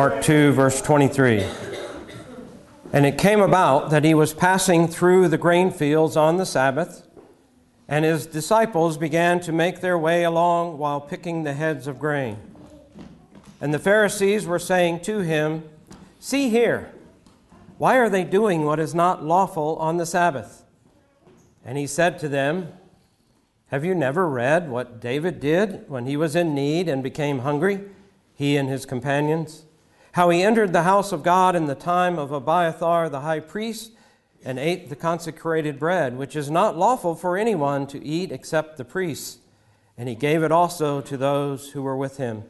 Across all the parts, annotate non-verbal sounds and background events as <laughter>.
Mark 2, verse 23. And it came about that he was passing through the grain fields on the Sabbath, and his disciples began to make their way along while picking the heads of grain. And the Pharisees were saying to him, See here, why are they doing what is not lawful on the Sabbath? And he said to them, Have you never read what David did when he was in need and became hungry, he and his companions? How he entered the house of God in the time of Abiathar the high priest and ate the consecrated bread, which is not lawful for anyone to eat except the priests. And he gave it also to those who were with him.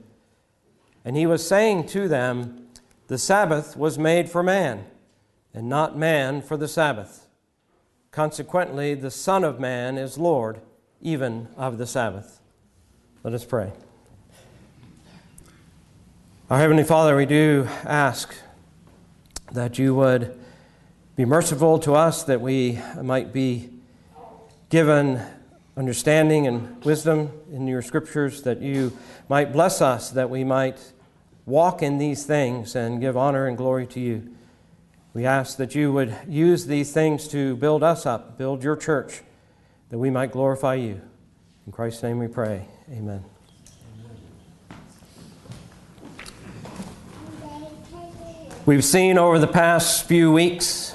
And he was saying to them, The Sabbath was made for man, and not man for the Sabbath. Consequently, the Son of Man is Lord even of the Sabbath. Let us pray. Our Heavenly Father, we do ask that you would be merciful to us, that we might be given understanding and wisdom in your scriptures, that you might bless us, that we might walk in these things and give honor and glory to you. We ask that you would use these things to build us up, build your church, that we might glorify you. In Christ's name we pray. Amen. We've seen over the past few weeks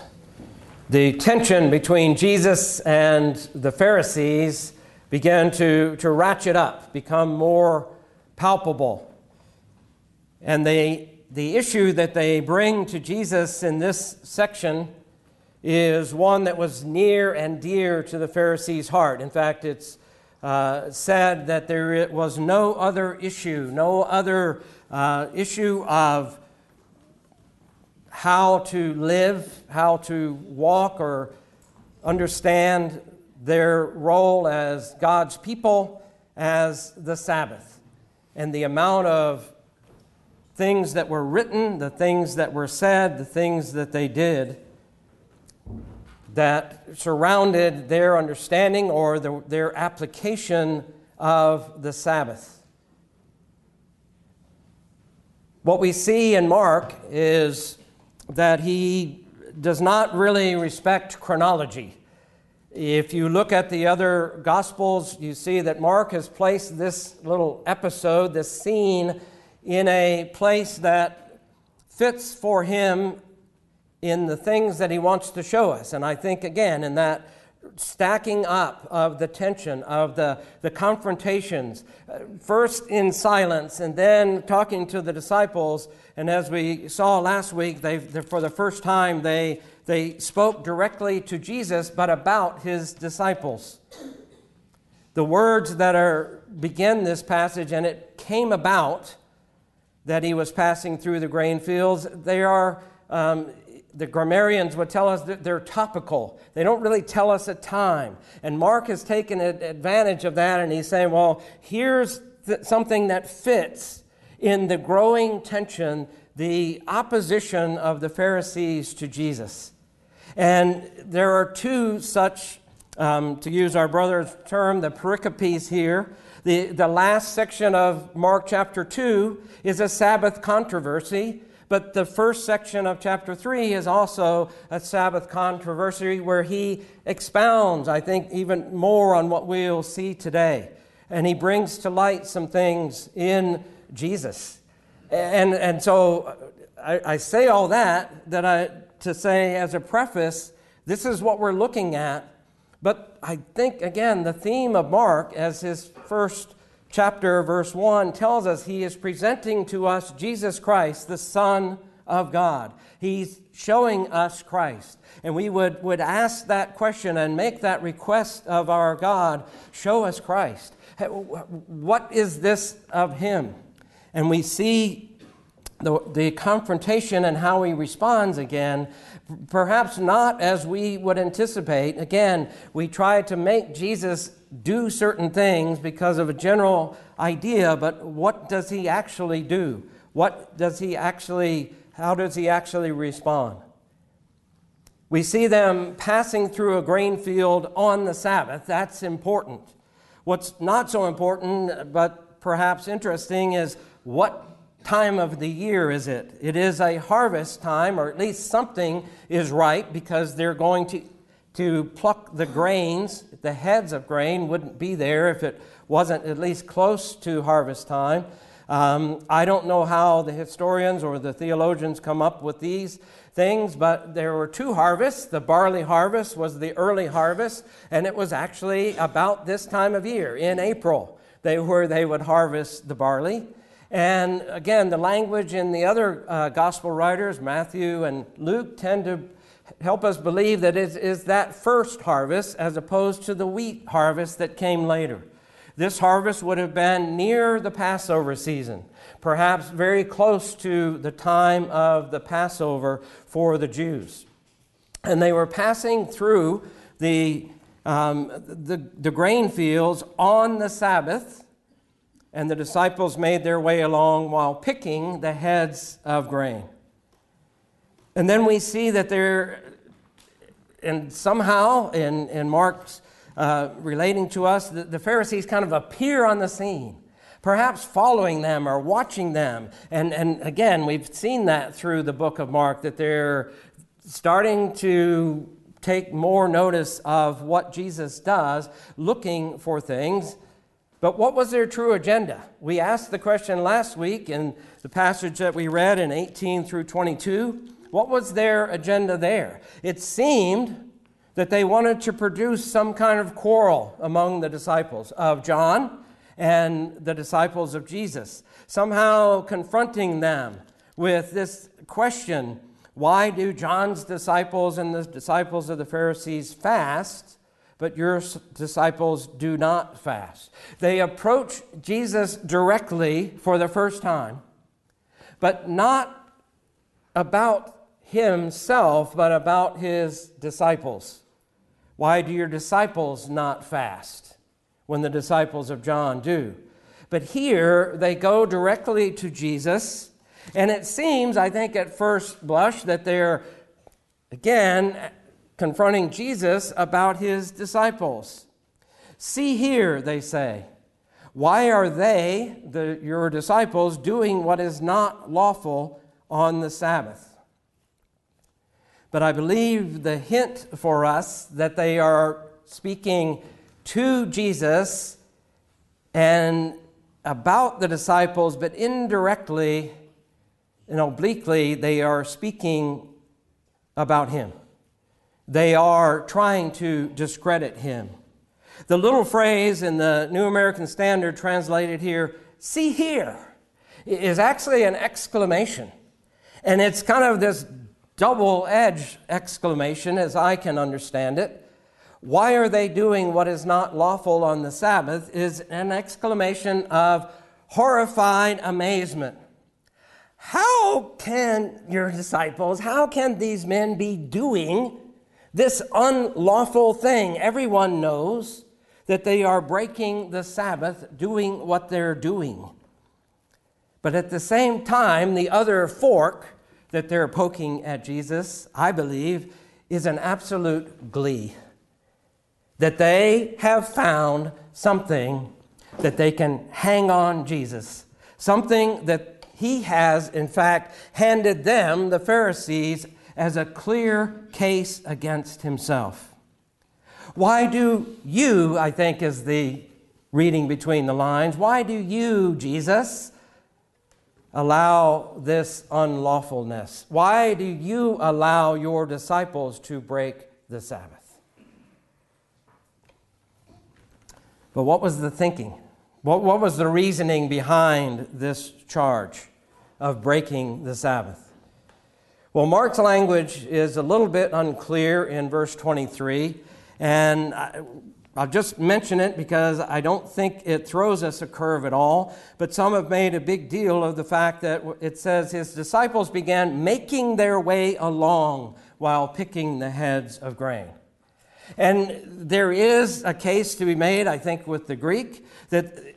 the tension between Jesus and the Pharisees began to, to ratchet up, become more palpable. And they, the issue that they bring to Jesus in this section is one that was near and dear to the Pharisees' heart. In fact, it's uh, said that there was no other issue, no other uh, issue of how to live, how to walk, or understand their role as God's people as the Sabbath. And the amount of things that were written, the things that were said, the things that they did that surrounded their understanding or the, their application of the Sabbath. What we see in Mark is that he does not really respect chronology. If you look at the other Gospels, you see that Mark has placed this little episode, this scene, in a place that fits for him in the things that he wants to show us. And I think, again, in that stacking up of the tension, of the, the confrontations, uh, first in silence and then talking to the disciples. And as we saw last week, they, for the first time, they, they spoke directly to Jesus, but about his disciples. The words that are begin this passage, and it came about that he was passing through the grain fields, they are um, the grammarians would tell us that they're topical. They don't really tell us a time. And Mark has taken advantage of that and he's saying, well, here's something that fits in the growing tension, the opposition of the Pharisees to Jesus. And there are two such, um, to use our brother's term, the pericopes here. The, the last section of Mark chapter 2 is a Sabbath controversy but the first section of chapter 3 is also a Sabbath controversy where he expounds, I think, even more on what we'll see today. And he brings to light some things in Jesus. And, and so I, I say all that, that I, to say as a preface, this is what we're looking at. But I think, again, the theme of Mark as his first chapter, verse 1, tells us he is presenting to us Jesus Christ, the Son of God. He's showing us Christ. And we would, would ask that question and make that request of our God show us Christ. What is this of him? And we see the, the confrontation and how he responds again, perhaps not as we would anticipate. Again, we try to make Jesus do certain things because of a general idea, but what does he actually do? What does he actually, how does he actually respond? We see them passing through a grain field on the Sabbath. That's important. What's not so important, but perhaps interesting, is what time of the year is it? It is a harvest time, or at least something is ripe because they're going to, to pluck the grains. The heads of grain wouldn't be there if it wasn't at least close to harvest time. Um, I don't know how the historians or the theologians come up with these things, but there were two harvests. The barley harvest was the early harvest, and it was actually about this time of year, in April, they, where they would harvest the barley. And again, the language in the other uh, gospel writers, Matthew and Luke, tend to help us believe that it is that first harvest as opposed to the wheat harvest that came later. This harvest would have been near the Passover season, perhaps very close to the time of the Passover for the Jews. And they were passing through the, um, the, the grain fields on the Sabbath, and the disciples made their way along while picking the heads of grain. And then we see that they're, and somehow in, in Mark's uh, relating to us, the, the Pharisees kind of appear on the scene, perhaps following them or watching them. And, and again, we've seen that through the book of Mark, that they're starting to take more notice of what Jesus does, looking for things. But what was their true agenda? We asked the question last week in the passage that we read in 18 through 22. What was their agenda there? It seemed that they wanted to produce some kind of quarrel among the disciples of John and the disciples of Jesus, somehow confronting them with this question why do John's disciples and the disciples of the Pharisees fast, but your disciples do not fast? They approach Jesus directly for the first time, but not about himself, but about his disciples. Why do your disciples not fast when the disciples of John do? But here they go directly to Jesus, and it seems, I think, at first blush, that they're again confronting Jesus about his disciples. See here, they say. Why are they, the, your disciples, doing what is not lawful on the Sabbath? But I believe the hint for us that they are speaking to Jesus and about the disciples, but indirectly and obliquely, they are speaking about him. They are trying to discredit him. The little phrase in the New American Standard translated here, see here, is actually an exclamation. And it's kind of this double edged exclamation, as I can understand it. Why are they doing what is not lawful on the Sabbath? is an exclamation of horrified amazement. How can your disciples, how can these men be doing this unlawful thing? Everyone knows that they are breaking the Sabbath, doing what they're doing. But at the same time, the other fork that they're poking at Jesus, I believe, is an absolute glee. That they have found something that they can hang on Jesus, something that he has, in fact, handed them, the Pharisees, as a clear case against himself. Why do you, I think, is the reading between the lines, why do you, Jesus, allow this unlawfulness? Why do you allow your disciples to break the Sabbath? But what was the thinking? What, what was the reasoning behind this charge of breaking the Sabbath? Well, Mark's language is a little bit unclear in verse 23, and I'll just mention it because I don't think it throws us a curve at all. But some have made a big deal of the fact that it says his disciples began making their way along while picking the heads of grain. And there is a case to be made, I think, with the Greek that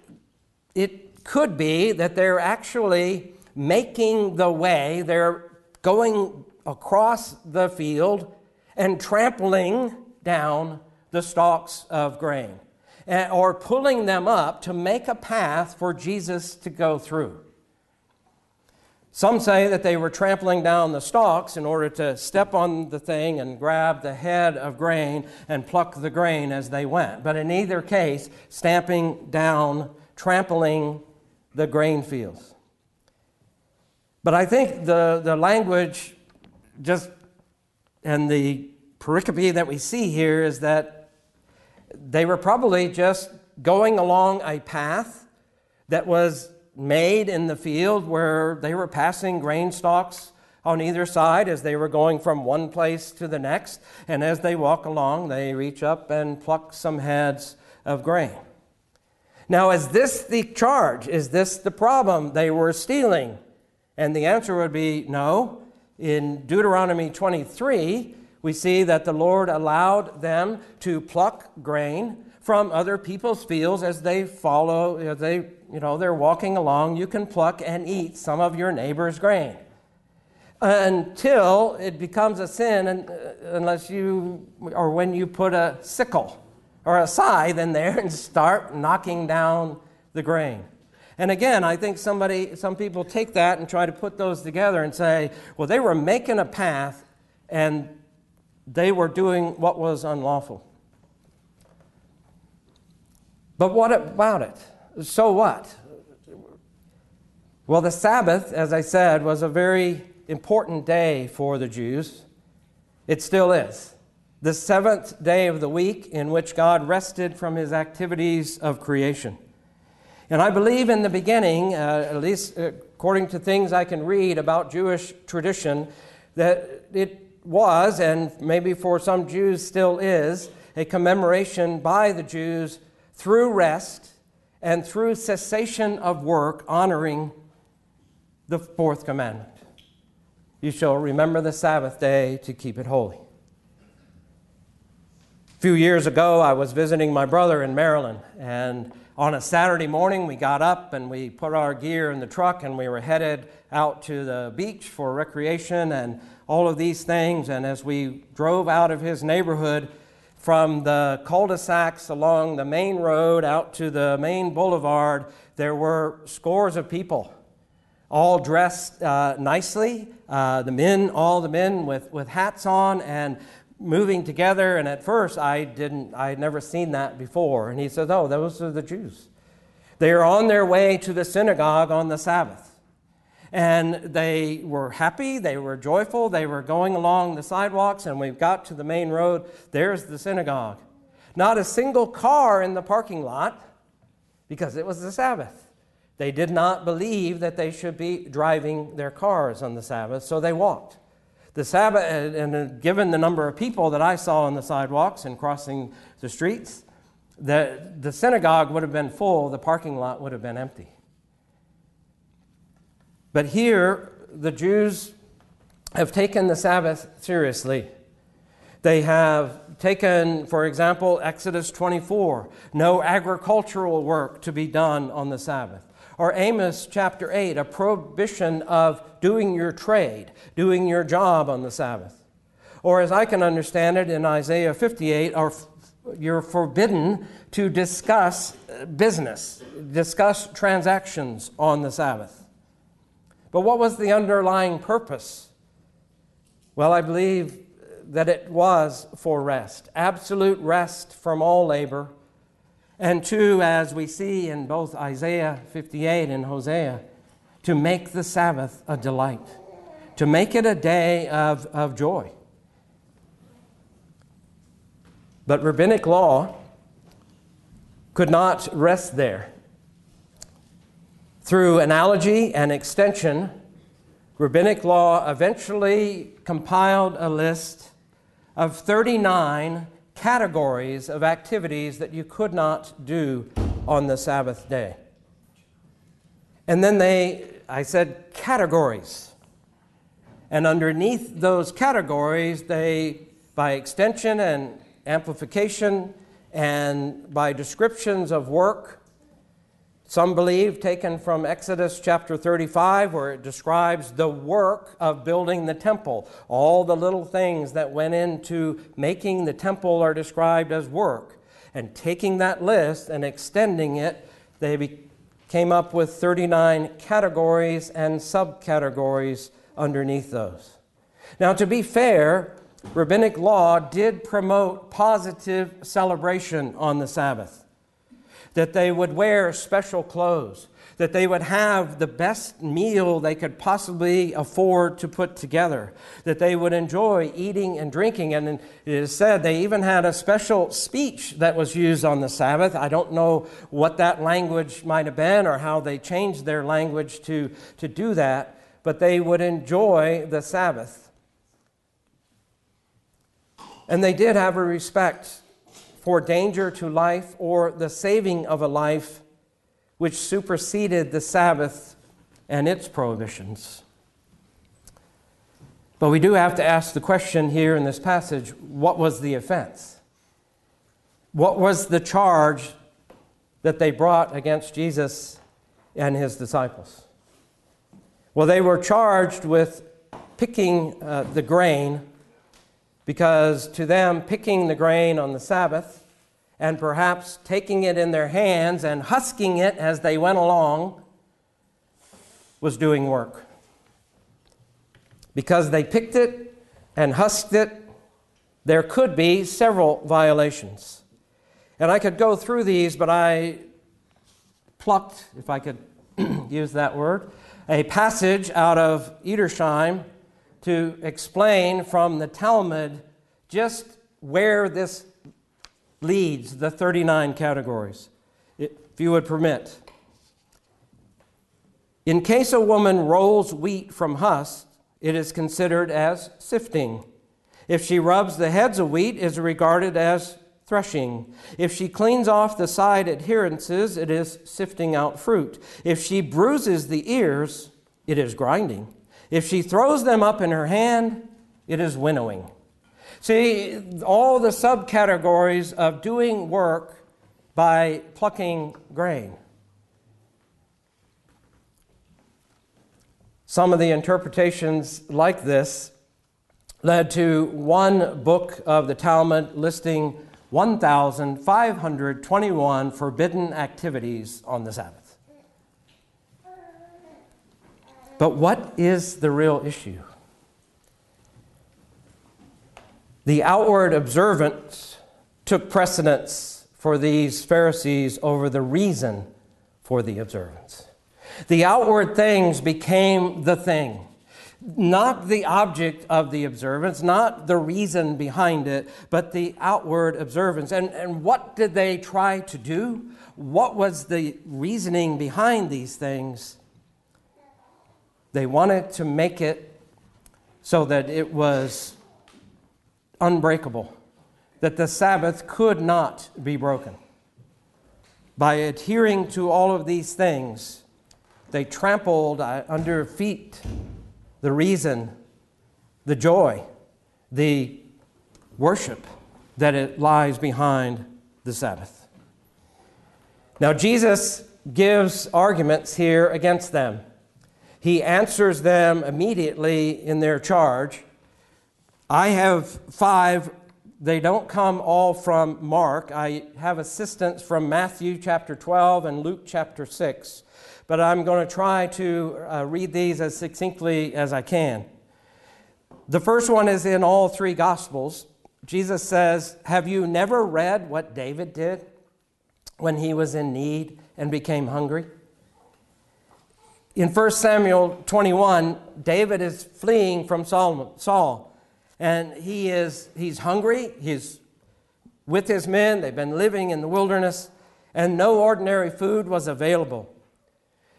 it could be that they're actually making the way, they're going across the field and trampling down the stalks of grain eh, or pulling them up to make a path for Jesus to go through. Some say that they were trampling down the stalks in order to step on the thing and grab the head of grain and pluck the grain as they went. But in either case, stamping down, trampling the grain fields. But I think the, the language just and the pericope that we see here is that they were probably just going along a path that was made in the field where they were passing grain stalks on either side as they were going from one place to the next. And as they walk along, they reach up and pluck some heads of grain. Now, is this the charge? Is this the problem? They were stealing. And the answer would be no. In Deuteronomy 23, we see that the Lord allowed them to pluck grain from other people's fields as they follow, as they, you know, they're walking along. You can pluck and eat some of your neighbor's grain until it becomes a sin uh, unless you, or when you put a sickle or a scythe in there and start knocking down the grain. And again, I think somebody, some people take that and try to put those together and say, well, they were making a path and they were doing what was unlawful. But what about it? So what? Well, the Sabbath, as I said, was a very important day for the Jews. It still is. The seventh day of the week in which God rested from his activities of creation. And I believe in the beginning, uh, at least according to things I can read about Jewish tradition, that it was, and maybe for some Jews still is, a commemoration by the Jews through rest and through cessation of work, honoring the fourth commandment. You shall remember the Sabbath day to keep it holy. A few years ago, I was visiting my brother in Maryland, and on a Saturday morning, we got up and we put our gear in the truck and we were headed out to the beach for recreation and all of these things. And as we drove out of his neighborhood, from the cul de sacs along the main road out to the main boulevard, there were scores of people, all dressed uh, nicely. Uh, the men, all the men with, with hats on and moving together. And at first, I didn't, I had never seen that before. And he says, Oh, those are the Jews. They are on their way to the synagogue on the Sabbath. And they were happy, they were joyful, they were going along the sidewalks, and we got to the main road. There's the synagogue. Not a single car in the parking lot because it was the Sabbath. They did not believe that they should be driving their cars on the Sabbath, so they walked. The Sabbath, uh, and uh, given the number of people that I saw on the sidewalks and crossing the streets, the, the synagogue would have been full, the parking lot would have been empty. But here, the Jews have taken the Sabbath seriously. They have taken, for example, Exodus 24 no agricultural work to be done on the Sabbath. Or Amos chapter 8, a prohibition of doing your trade, doing your job on the Sabbath. Or, as I can understand it in Isaiah 58, or you're forbidden to discuss business, discuss transactions on the Sabbath. But what was the underlying purpose? Well, I believe that it was for rest, absolute rest from all labor. And two, as we see in both Isaiah 58 and Hosea, to make the Sabbath a delight, to make it a day of, of joy. But rabbinic law could not rest there. Through analogy and extension, rabbinic law eventually compiled a list of 39 categories of activities that you could not do on the Sabbath day. And then they, I said, categories. And underneath those categories, they, by extension and amplification and by descriptions of work, some believe taken from Exodus chapter 35, where it describes the work of building the temple. All the little things that went into making the temple are described as work. And taking that list and extending it, they came up with 39 categories and subcategories underneath those. Now, to be fair, rabbinic law did promote positive celebration on the Sabbath, that they would wear special clothes, that they would have the best meal they could possibly afford to put together, that they would enjoy eating and drinking. And it is said they even had a special speech that was used on the Sabbath. I don't know what that language might have been or how they changed their language to, to do that, but they would enjoy the Sabbath. And they did have a respect for danger to life or the saving of a life which superseded the Sabbath and its prohibitions. But we do have to ask the question here in this passage what was the offense? What was the charge that they brought against Jesus and his disciples? Well, they were charged with picking uh, the grain because to them, picking the grain on the Sabbath and perhaps taking it in their hands and husking it as they went along was doing work. Because they picked it and husked it, there could be several violations. And I could go through these, but I plucked, if I could <clears throat> use that word, a passage out of Edersheim to explain from the Talmud just where this leads the 39 categories, if you would permit. In case a woman rolls wheat from husk, it is considered as sifting. If she rubs the heads of wheat, it is regarded as threshing. If she cleans off the side adherences, it is sifting out fruit. If she bruises the ears, it is grinding. If she throws them up in her hand, it is winnowing. See, all the subcategories of doing work by plucking grain. Some of the interpretations like this led to one book of the Talmud listing 1,521 forbidden activities on the Sabbath. But what is the real issue? The outward observance took precedence for these Pharisees over the reason for the observance. The outward things became the thing, not the object of the observance, not the reason behind it, but the outward observance. And, and what did they try to do? What was the reasoning behind these things? They wanted to make it so that it was unbreakable, that the Sabbath could not be broken. By adhering to all of these things, they trampled uh, under feet the reason, the joy, the worship that it lies behind the Sabbath. Now, Jesus gives arguments here against them. He answers them immediately in their charge I have five. They don't come all from Mark. I have assistance from Matthew chapter 12 and Luke chapter 6. But I'm going to try to uh, read these as succinctly as I can. The first one is in all three Gospels. Jesus says, Have you never read what David did when he was in need and became hungry? In 1 Samuel 21, David is fleeing from Saul and he is he's hungry he's with his men they've been living in the wilderness and no ordinary food was available.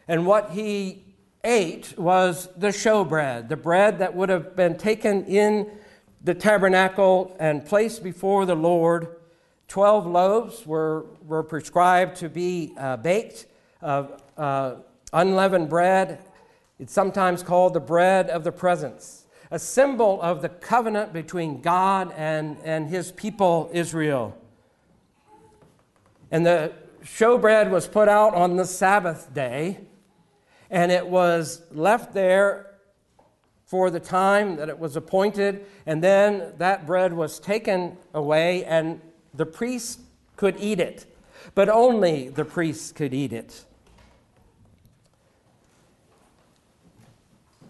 And what he ate was the showbread the bread that would have been taken in the tabernacle and placed before the lord. 12 loaves were, were prescribed to be uh, baked of uh, unleavened bread it's sometimes called the bread of the presence a symbol of the covenant between God and, and his people, Israel. And the showbread was put out on the Sabbath day, and it was left there for the time that it was appointed, and then that bread was taken away, and the priest could eat it. But only the priest could eat it.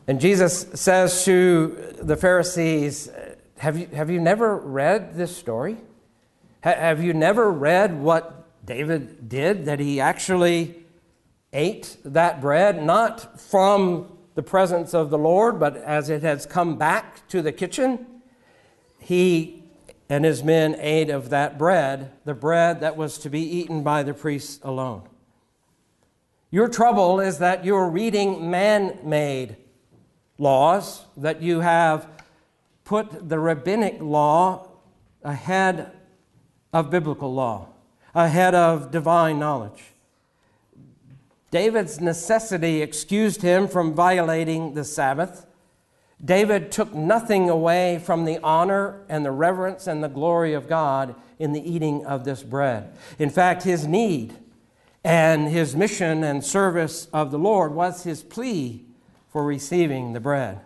And Jesus says to the Pharisees, Have you, have you never read this story? have you never read what David did? That he actually ate that bread, not from the presence of the Lord, but as it has come back to the kitchen, he and his men ate of that bread, the bread that was to be eaten by the priests alone. Your trouble is that you're reading man made laws, that you have put the rabbinic law ahead of biblical law, ahead of divine knowledge. David's necessity excused him from violating the Sabbath. David took nothing away from the honor and the reverence and the glory of God in the eating of this bread. In fact, his need and his mission and service of the Lord was his plea for receiving the bread.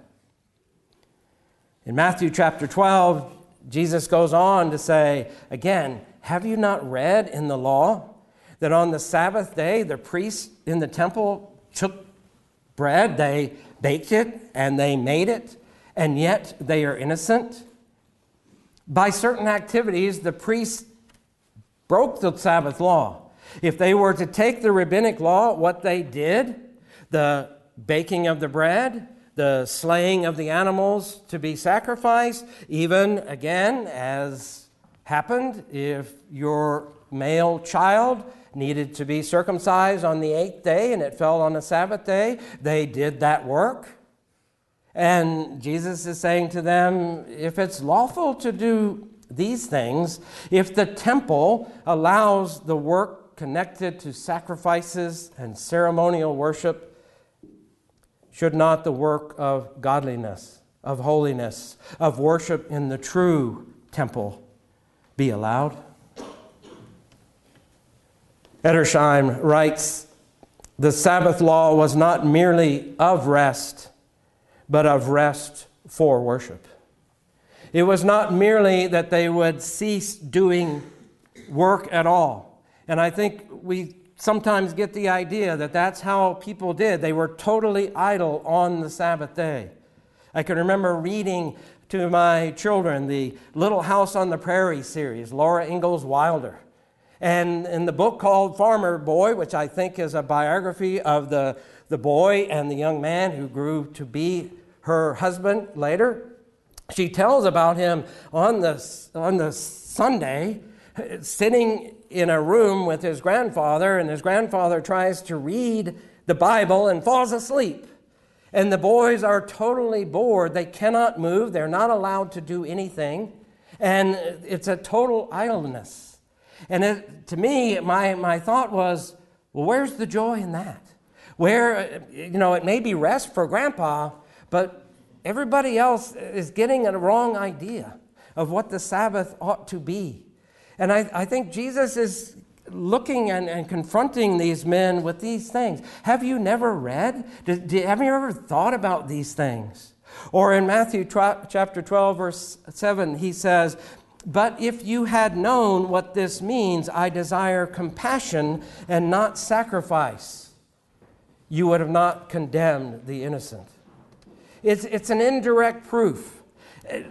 In Matthew chapter 12, Jesus goes on to say, again, have you not read in the law that on the Sabbath day the priests in the temple took bread, they baked it, and they made it, and yet they are innocent? By certain activities, the priests broke the Sabbath law. If they were to take the rabbinic law, what they did, the baking of the bread, the slaying of the animals to be sacrificed, even again, as happened, if your male child needed to be circumcised on the eighth day and it fell on a Sabbath day, they did that work. And Jesus is saying to them, if it's lawful to do these things, if the temple allows the work connected to sacrifices and ceremonial worship, should not the work of godliness, of holiness, of worship in the true temple be allowed? Edersheim writes The Sabbath law was not merely of rest, but of rest for worship. It was not merely that they would cease doing work at all. And I think we sometimes get the idea that that's how people did. They were totally idle on the Sabbath day. I can remember reading to my children the Little House on the Prairie series, Laura Ingalls Wilder. And in the book called Farmer Boy, which I think is a biography of the, the boy and the young man who grew to be her husband later, she tells about him on the, on the Sunday sitting in a room with his grandfather, and his grandfather tries to read the Bible and falls asleep. And the boys are totally bored. They cannot move, they're not allowed to do anything. And it's a total idleness. And it, to me, my, my thought was, well, where's the joy in that? Where, you know, it may be rest for grandpa, but everybody else is getting a wrong idea of what the Sabbath ought to be. And I, I think Jesus is looking and, and, confronting these men with these things. Have you never read? Did, did, have you ever thought about these things? Or in Matthew chapter 12, verse 7, he says, But if you had known what this means, I desire compassion and not sacrifice, you would have not condemned the innocent. It's, it's an indirect proof.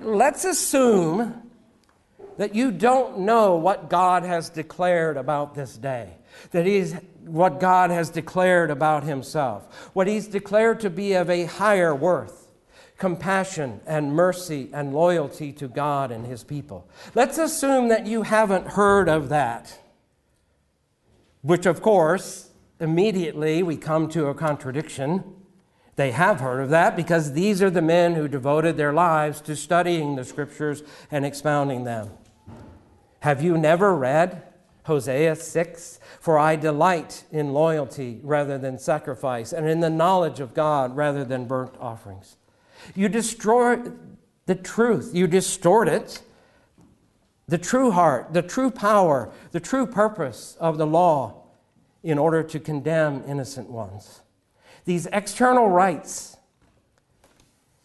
Let's assume that you don't know what God has declared about this day, that He's what God has declared about Himself, what He's declared to be of a higher worth compassion and mercy and loyalty to God and His people. Let's assume that you haven't heard of that, which, of course, immediately we come to a contradiction. They have heard of that because these are the men who devoted their lives to studying the scriptures and expounding them. Have you never read Hosea 6? For I delight in loyalty rather than sacrifice, and in the knowledge of God rather than burnt offerings. You destroy the truth, you distort it. The true heart, the true power, the true purpose of the law in order to condemn innocent ones. These external rites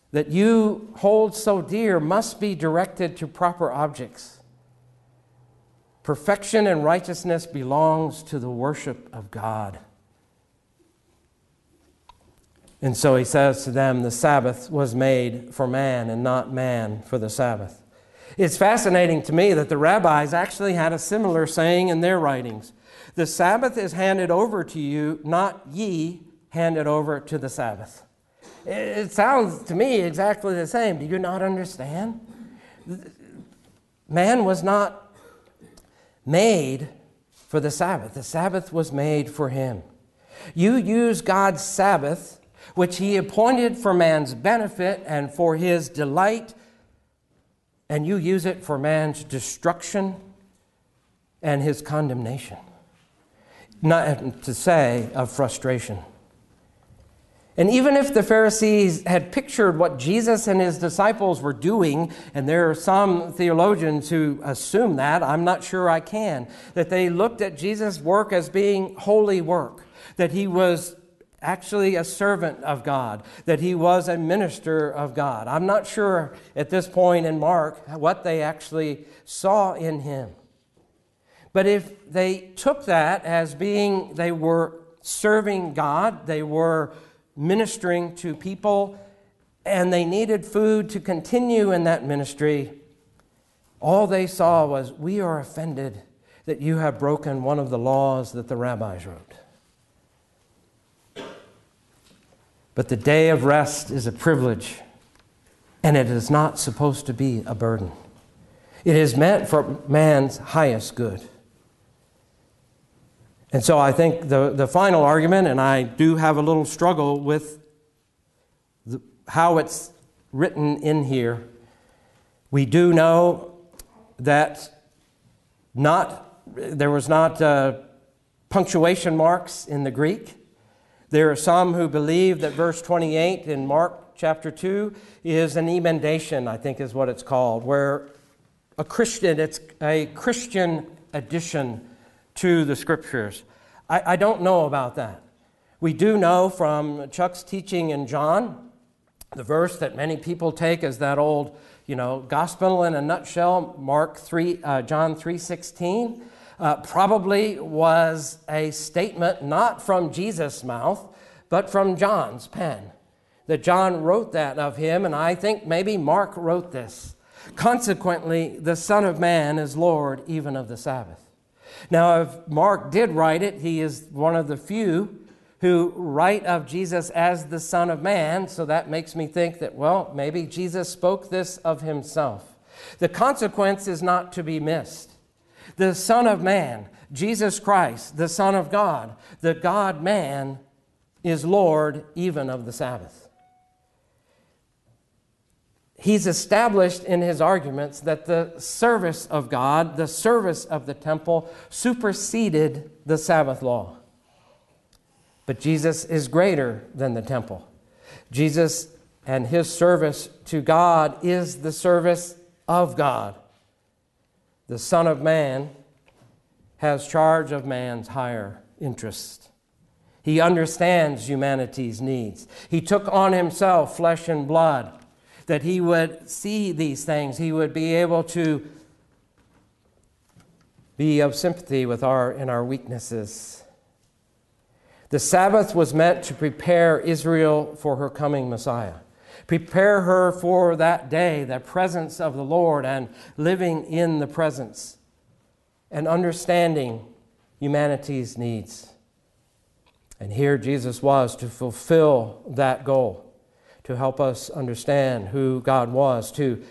that you hold so dear must be directed to proper objects. Perfection and righteousness belongs to the worship of God. And so he says to them, The Sabbath was made for man and not man for the Sabbath. It's fascinating to me that the rabbis actually had a similar saying in their writings The Sabbath is handed over to you, not ye handed over to the Sabbath. It sounds to me exactly the same. Do you not understand? Man was not made for the Sabbath, the Sabbath was made for him. You use God's Sabbath, which He appointed for man's benefit and for His delight, and you use it for man's destruction and his condemnation. Not to say of frustration. And even if the Pharisees had pictured what Jesus and his disciples were doing, and there are some theologians who assume that, I'm not sure I can, that they looked at Jesus' work as being holy work, that he was actually a servant of God, that he was a minister of God. I'm not sure at this point in Mark what they actually saw in him. But if they took that as being they were serving God, they were ministering to people, and they needed food to continue in that ministry, all they saw was, We are offended that you have broken one of the laws that the rabbis wrote. But the day of rest is a privilege, and it is not supposed to be a burden. It is meant for man's highest good. And so I think the, the final argument, and I do have a little struggle with the, how it's written in here. We do know that not, there was not uh, punctuation marks in the Greek. There are some who believe that verse 28 in Mark chapter 2 is an emendation, I think is what it's called, where a Christian, it's a Christian addition to the scriptures. I, I don't know about that. We do know from Chuck's teaching in John, the verse that many people take as that old, you know, gospel in a nutshell, Mark 3, uh, John 3.16, uh, probably was a statement not from Jesus' mouth, but from John's pen. That John wrote that of him, and I think maybe Mark wrote this. Consequently, the Son of Man is Lord even of the Sabbath. Now, if Mark did write it, he is one of the few who write of Jesus as the Son of Man, so that makes me think that, well, maybe Jesus spoke this of himself. The consequence is not to be missed. The Son of Man, Jesus Christ, the Son of God, the God man, is Lord even of the Sabbath he's established in his arguments that the service of God, the service of the temple, superseded the Sabbath law. But Jesus is greater than the temple. Jesus and his service to God is the service of God. The Son of Man has charge of man's higher interest. He understands humanity's needs. He took on himself flesh and blood that he would see these things, he would be able to be of sympathy with our in our weaknesses. The Sabbath was meant to prepare Israel for her coming Messiah. Prepare her for that day, the presence of the Lord, and living in the presence and understanding humanity's needs. And here Jesus was to fulfill that goal to help us understand who God was, to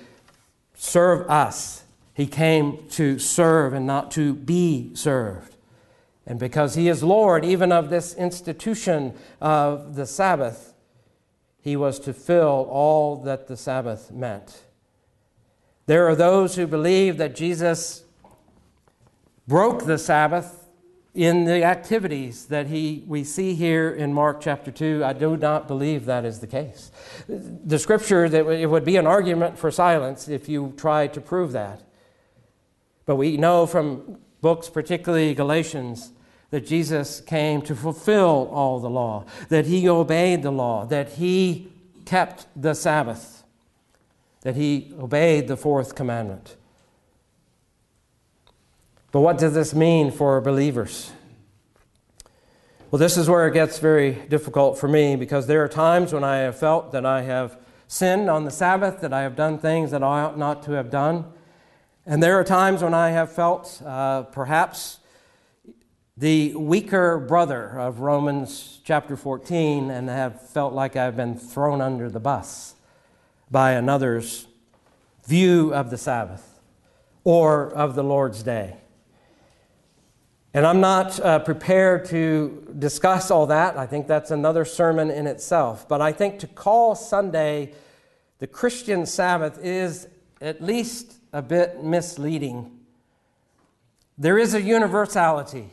serve us. He came to serve and not to be served. And because He is Lord even of this institution of the Sabbath, He was to fill all that the Sabbath meant. There are those who believe that Jesus broke the Sabbath in the activities that he, we see here in Mark chapter 2, I do not believe that is the case. The scripture, that it would be an argument for silence if you tried to prove that. But we know from books, particularly Galatians, that Jesus came to fulfill all the law, that he obeyed the law, that he kept the Sabbath, that he obeyed the fourth commandment. But what does this mean for believers? Well, this is where it gets very difficult for me because there are times when I have felt that I have sinned on the Sabbath, that I have done things that I ought not to have done. And there are times when I have felt uh, perhaps the weaker brother of Romans chapter 14 and have felt like I've been thrown under the bus by another's view of the Sabbath or of the Lord's day. And I'm not uh, prepared to discuss all that. I think that's another sermon in itself. But I think to call Sunday the Christian Sabbath is at least a bit misleading. There is a universality.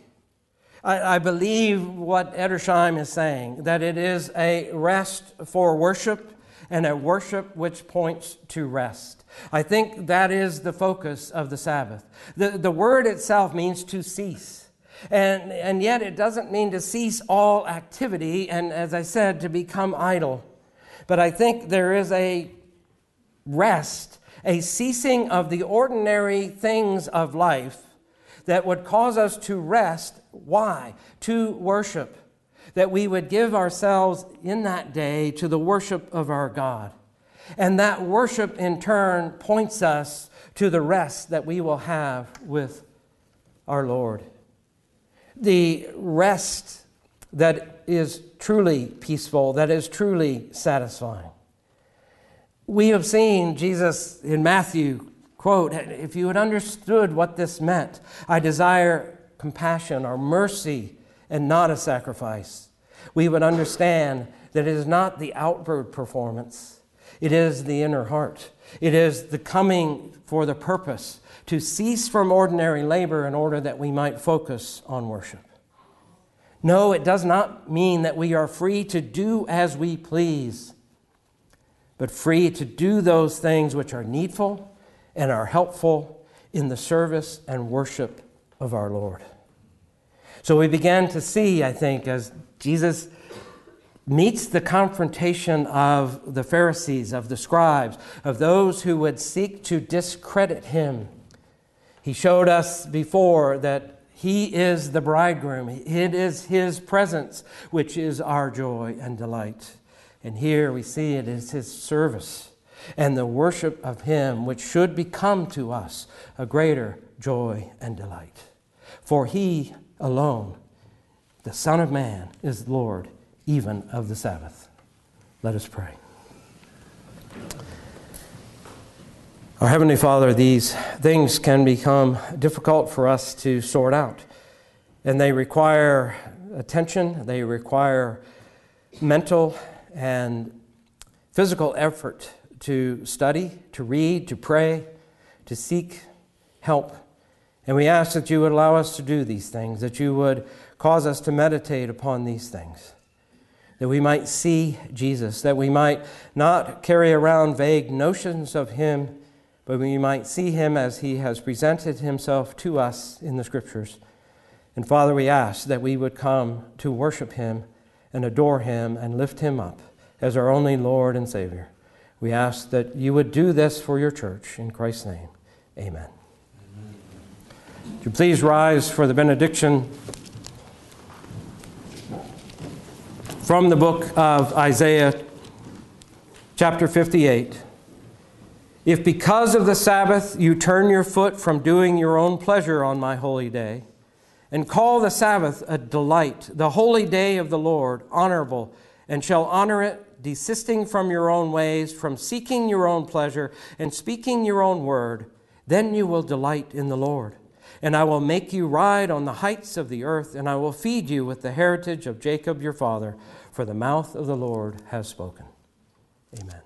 I, I, believe what Edersheim is saying, that it is a rest for worship and a worship which points to rest. I think that is the focus of the Sabbath. The, the word itself means to cease. And, and yet it doesn't mean to cease all activity and, as I said, to become idle. But I think there is a rest a ceasing of the ordinary things of life that would cause us to rest. Why? To worship. That we would give ourselves in that day to the worship of our God. And that worship in turn points us to the rest that we will have with our Lord. The rest that is truly peaceful, that is truly satisfying. We have seen Jesus in Matthew quote, If you had understood what this meant, I desire compassion or mercy and not a sacrifice, we would understand that it is not the outward performance, it is the inner heart. It is the coming for the purpose to cease from ordinary labor in order that we might focus on worship. No, it does not mean that we are free to do as we please but free to do those things which are needful and are helpful in the service and worship of our Lord. So we began to see, I think, as Jesus meets the confrontation of the Pharisees, of the scribes, of those who would seek to discredit him. He showed us before that he is the bridegroom. It is his presence which is our joy and delight. And here we see it is his service and the worship of him which should become to us a greater joy and delight. For he alone, the Son of Man, is Lord even of the Sabbath. Let us pray. Our Heavenly Father, these things can become difficult for us to sort out, and they require attention, they require mental and physical effort to study, to read, to pray, to seek help. And we ask that you would allow us to do these things, that you would cause us to meditate upon these things, that we might see Jesus, that we might not carry around vague notions of him, but we might see him as he has presented himself to us in the scriptures. And Father, we ask that we would come to worship him and adore him and lift him up as our only Lord and Savior. We ask that you would do this for your church. In Christ's name, amen. Would you please rise for the benediction from the book of Isaiah, chapter 58. If because of the Sabbath you turn your foot from doing your own pleasure on my holy day, and call the Sabbath a delight, the holy day of the Lord, honorable, and shall honor it, desisting from your own ways, from seeking your own pleasure, and speaking your own word, then you will delight in the Lord. And I will make you ride on the heights of the earth, and I will feed you with the heritage of Jacob your father, for the mouth of the Lord has spoken. Amen.